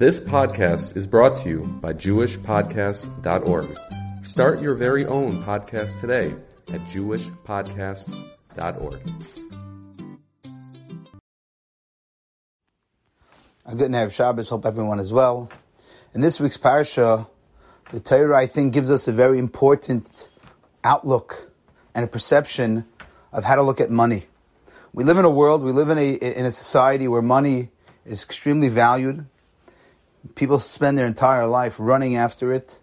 This podcast is brought to you by JewishPodcasts.org. Start your very own podcast today at JewishPodcasts.org. A good night of Shabbos. Hope everyone is well. In this week's parsha, the Torah, I think, gives us a very important outlook and a perception of how to look at money. We live in a world, we live in a, in a society where money is extremely valued. People spend their entire life running after it.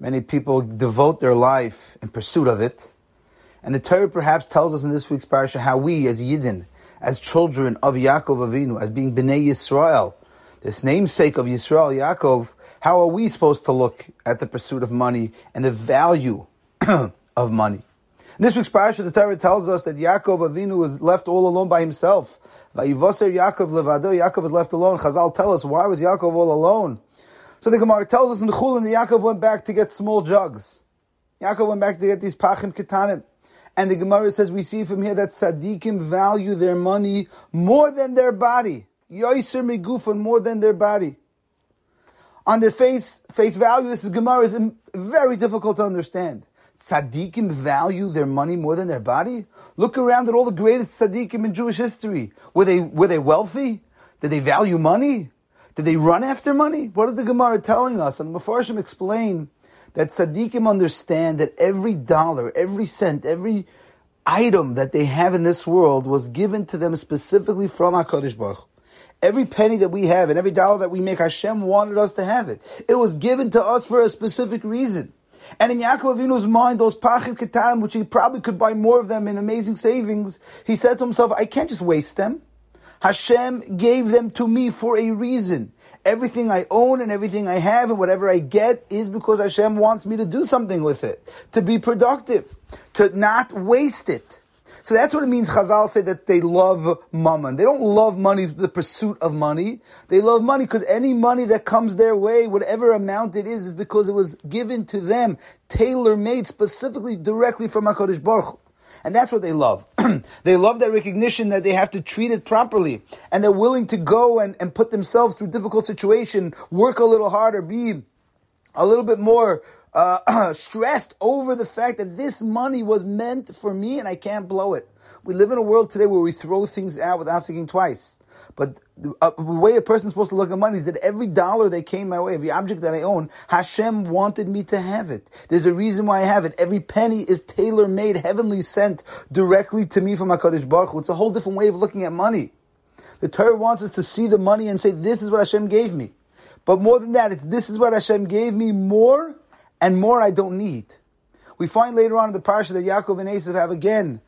Many people devote their life in pursuit of it. And the Torah perhaps tells us in this week's parsha how we, as Yidden, as children of Yaakov Avinu, as being Bnei Yisrael, this namesake of Yisrael, Yaakov, how are we supposed to look at the pursuit of money and the value of money? In this week's parasha, the Torah tells us that Yaakov Avinu was left all alone by himself. Vayivoser Yaakov levado, Yaakov was left alone. Chazal tell us, why was Yaakov all alone? So the Gemara tells us in the Chulin that Yaakov went back to get small jugs. Yaakov went back to get these pachim ketanim. And the Gemara says, we see from here that tzaddikim value their money more than their body. Yoiser megufan, more than their body. On the face, face value, this is Gemara is very difficult to understand tzaddikim value their money more than their body? Look around at all the greatest tzaddikim in Jewish history. Were they, were they wealthy? Did they value money? Did they run after money? What is the Gemara telling us? And the Mepharshim explain that tzaddikim understand that every dollar, every cent, every item that they have in this world was given to them specifically from HaKadosh Baruch Every penny that we have and every dollar that we make, Hashem wanted us to have it. It was given to us for a specific reason. And in Yaakov Avinu's mind, those pachim ketanim, which he probably could buy more of them in amazing savings, he said to himself, I can't just waste them. Hashem gave them to me for a reason. Everything I own and everything I have and whatever I get is because Hashem wants me to do something with it, to be productive, to not waste it. So that's what it means. Chazal say that they love mammon. They don't love money, the pursuit of money. They love money because any money that comes their way, whatever amount it is, is because it was given to them, tailor made specifically directly from Hakadosh Baruch. And that's what they love. they love that recognition that they have to treat it properly. And they're willing to go and, and put themselves through difficult situation, work a little harder, be a little bit more uh, stressed over the fact that this money was meant for me and I can't blow it. We live in a world today where we throw things out without thinking twice. But the, uh, the way a person's supposed to look at money is that every dollar that came my way, every object that I own, Hashem wanted me to have it. There's a reason why I have it. Every penny is tailor-made, heavenly sent directly to me from HaKadosh Baruch Hu. It's a whole different way of looking at money. The Torah wants us to see the money and say, this is what Hashem gave me. But more than that, it's this is what Hashem gave me more and more I don't need. We find later on in the parsha that Yaakov and Esav have again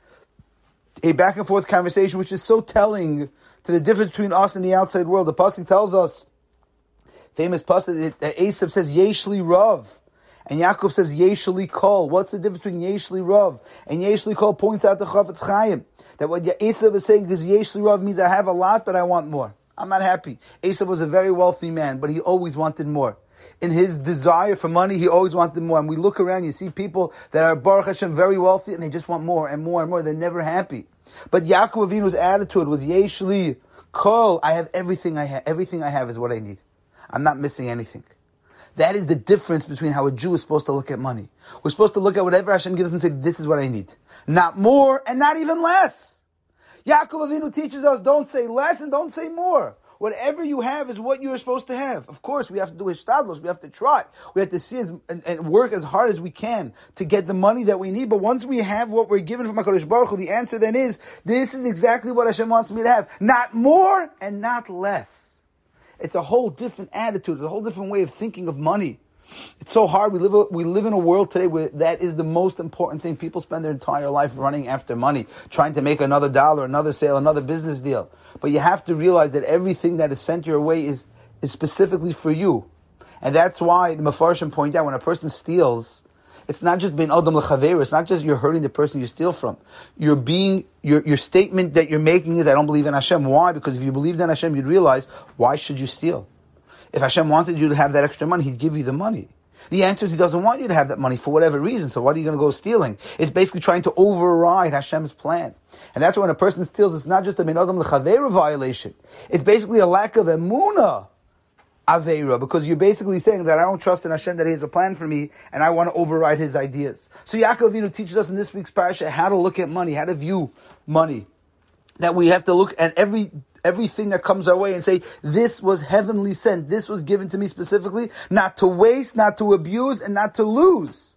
a back and forth conversation, which is so telling to the difference between us and the outside world. The pasuk tells us, famous pasuk that Esav says Yeshli Rav, and Yaakov says Yeshli Kol. What's the difference between Yeshli Rav and Yeshli Kol? Points out the Chafetz Chaim that what Esav is saying is Yeshli Rav means I have a lot, but I want more. I'm not happy. Esav was a very wealthy man, but he always wanted more in his desire for money, he always wanted more. And we look around, you see people that are Baruch Hashem very wealthy, and they just want more and more and more. They're never happy. But Yaakov Avinu's attitude was Yeshli Kol. I have everything I have. Everything I have is what I need. I'm not missing anything. That is the difference between how a Jew is supposed to look at money. We're supposed to look at whatever Hashem gives and say, "This is what I need." Not more and not even less. Yaakov Avinu teaches us: don't say less and don't say more. Whatever you have is what you're supposed to have. Of course, we have to do hishtadlos. We have to try. We have to see as, and, and, work as hard as we can to get the money that we need. But once we have what we're given from HaKadosh Baruch Hu, the answer then is, this is exactly what Hashem wants me to have. Not more and not less. It's a whole different attitude. It's a whole different way of thinking of money. It's so hard. We live, we live in a world today where that is the most important thing. People spend their entire life running after money, trying to make another dollar, another sale, another business deal. But you have to realize that everything that is sent your way is, is specifically for you. And that's why the Mefarshim point out when a person steals, it's not just being Adam L'chaver, it's not just you're hurting the person you steal from. You're being, your, your statement that you're making is, I don't believe in Hashem. Why? Because if you believed in Hashem, you'd realize, why should you steal? If Hashem wanted you to have that extra money, He'd give you the money. The answer is He doesn't want you to have that money for whatever reason. So what are you going to go stealing? It's basically trying to override Hashem's plan. And that's when a person steals, it's not just a min adam l'chavera violation. It's basically a lack of emuna Aveira, because you're basically saying that I don't trust in Hashem that He has a plan for me, and I want to override His ideas. So Yaakov Avinu teaches us in this week's parasha how to look at money, how to view money. That we have to look at every everything that comes our way and say, this was heavenly sent, this was given to me specifically, not to waste, not to abuse, and not to lose.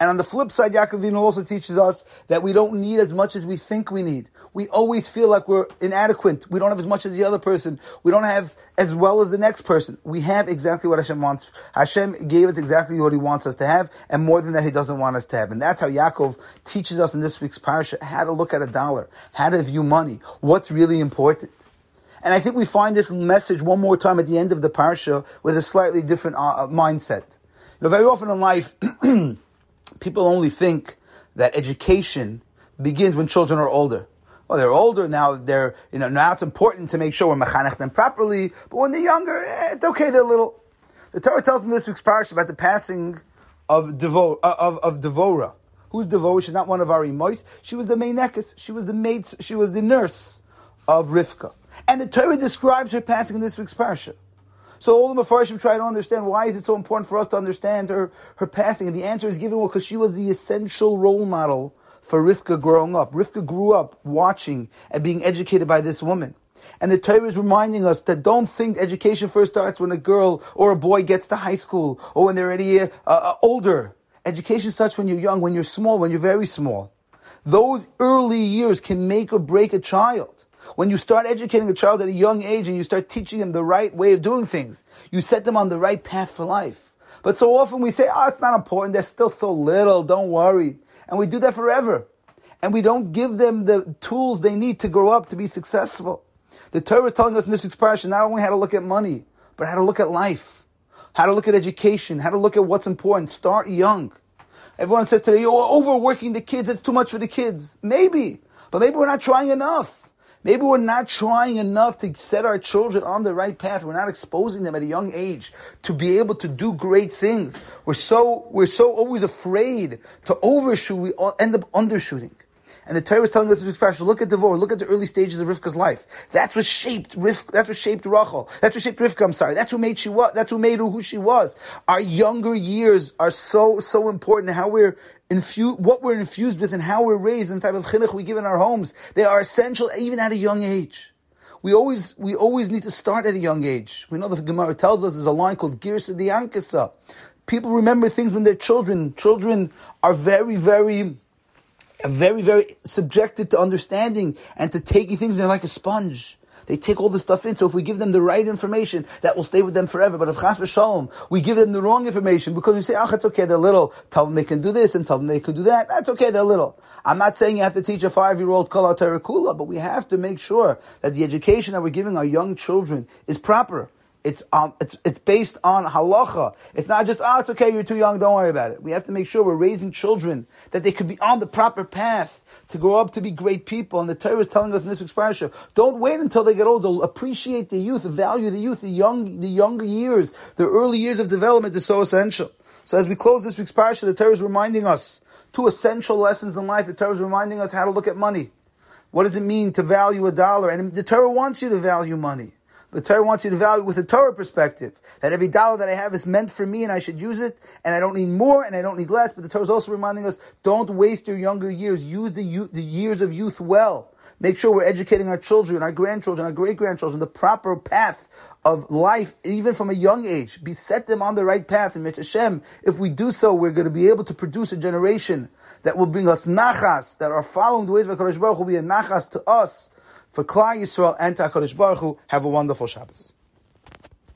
And on the flip side, Yaakov also teaches us that we don't need as much as we think we need. We always feel like we're inadequate. We don't have as much as the other person. We don't have as well as the next person. We have exactly what Hashem wants. Hashem gave us exactly what He wants us to have, and more than that, He doesn't want us to have. And that's how Yaakov teaches us in this week's parasha how to look at a dollar, how to view money, what's really important. And I think we find this message one more time at the end of the parsha with a slightly different uh, mindset. You know, very often in life, people only think that education begins when children are older. Well, they're older now. They're you know now it's important to make sure we're mechanech them properly. But when they're younger, eh, it's okay. They're little. The Torah tells in this week's parsha about the passing of Devo, uh, of of Devora. Who's Devora? She's not one of our emois. She was the main She was the maid. She was the nurse of Rivka. And the Torah describes her passing in this week's parsha. So all the Mepharshim try to understand why is it so important for us to understand her, her passing. And the answer is given well because she was the essential role model for Rivka growing up. Rivka grew up watching and being educated by this woman. And the Torah is reminding us that don't think education first starts when a girl or a boy gets to high school or when they're already uh, uh, older. Education starts when you're young, when you're small, when you're very small. Those early years can make or break a child. When you start educating a child at a young age and you start teaching them the right way of doing things, you set them on the right path for life. But so often we say, oh, it's not important. They're still so little. Don't worry. And we do that forever. And we don't give them the tools they need to grow up to be successful. The Torah is telling us in this week's parasha not only how to look at money, but how to look at life, how to look at education, how to look at what's important. Start young. Everyone says today, you're overworking the kids. It's too much for the kids. Maybe. But maybe we're not trying enough. Maybe we're not trying enough to set our children on the right path. We're not exposing them at a young age to be able to do great things. We're so, we're so always afraid to overshoot. We end up undershooting. And the Torah is telling us this expression, look at Devorah, look at the early stages of Rivka's life. That's what shaped Rivka, that's what shaped Rachel. That's what shaped Rivka, I'm sorry. That's who made she what, that's who made her who she was. Our younger years are so, so important how we're infused, what we're infused with and how we're raised and the type of chinuch we give in our homes. They are essential even at a young age. We always, we always need to start at a young age. We know the Gemara tells us there's a line called Girsa Diankasa. People remember things when they're children. Children are very, very, very, very subjected to understanding and to taking things. They're like a sponge. They take all this stuff in. So if we give them the right information, that will stay with them forever. But if chas v'shalom, we give them the wrong information because we say, ah, it's okay, they're little. Tell them they can do this and tell them they can do that. That's okay, they're little. I'm not saying you have to teach a five-year-old kol haTorah kulah, but we have to make sure that the education that we're giving our young children is proper. It's um, it's it's based on halacha. It's not just oh, it's okay, you're too young, don't worry about it. We have to make sure we're raising children that they could be on the proper path to grow up to be great people. And the Torah is telling us in this expression, don't wait until they get older. Appreciate the youth, value the youth, the young, the younger years, the early years of development is so essential. So as we close this week's parasha, the Torah is reminding us two essential lessons in life. The Torah is reminding us how to look at money. What does it mean to value a dollar? And the Torah wants you to value money. The Torah wants you to value with a Torah perspective that every dollar that I have is meant for me and I should use it and I don't need more and I don't need less. But the Torah is also reminding us don't waste your younger years. Use the, the years of youth well. Make sure we're educating our children, our grandchildren, our great grandchildren, the proper path of life, even from a young age. Be set them on the right path. And Hashem, if we do so, we're going to be able to produce a generation that will bring us nachas, that are following the ways of HaKadosh Baruch will be a nachas to us for Klal Yisrael and to HaKadosh Baruch Hu. Have a wonderful Shabbos.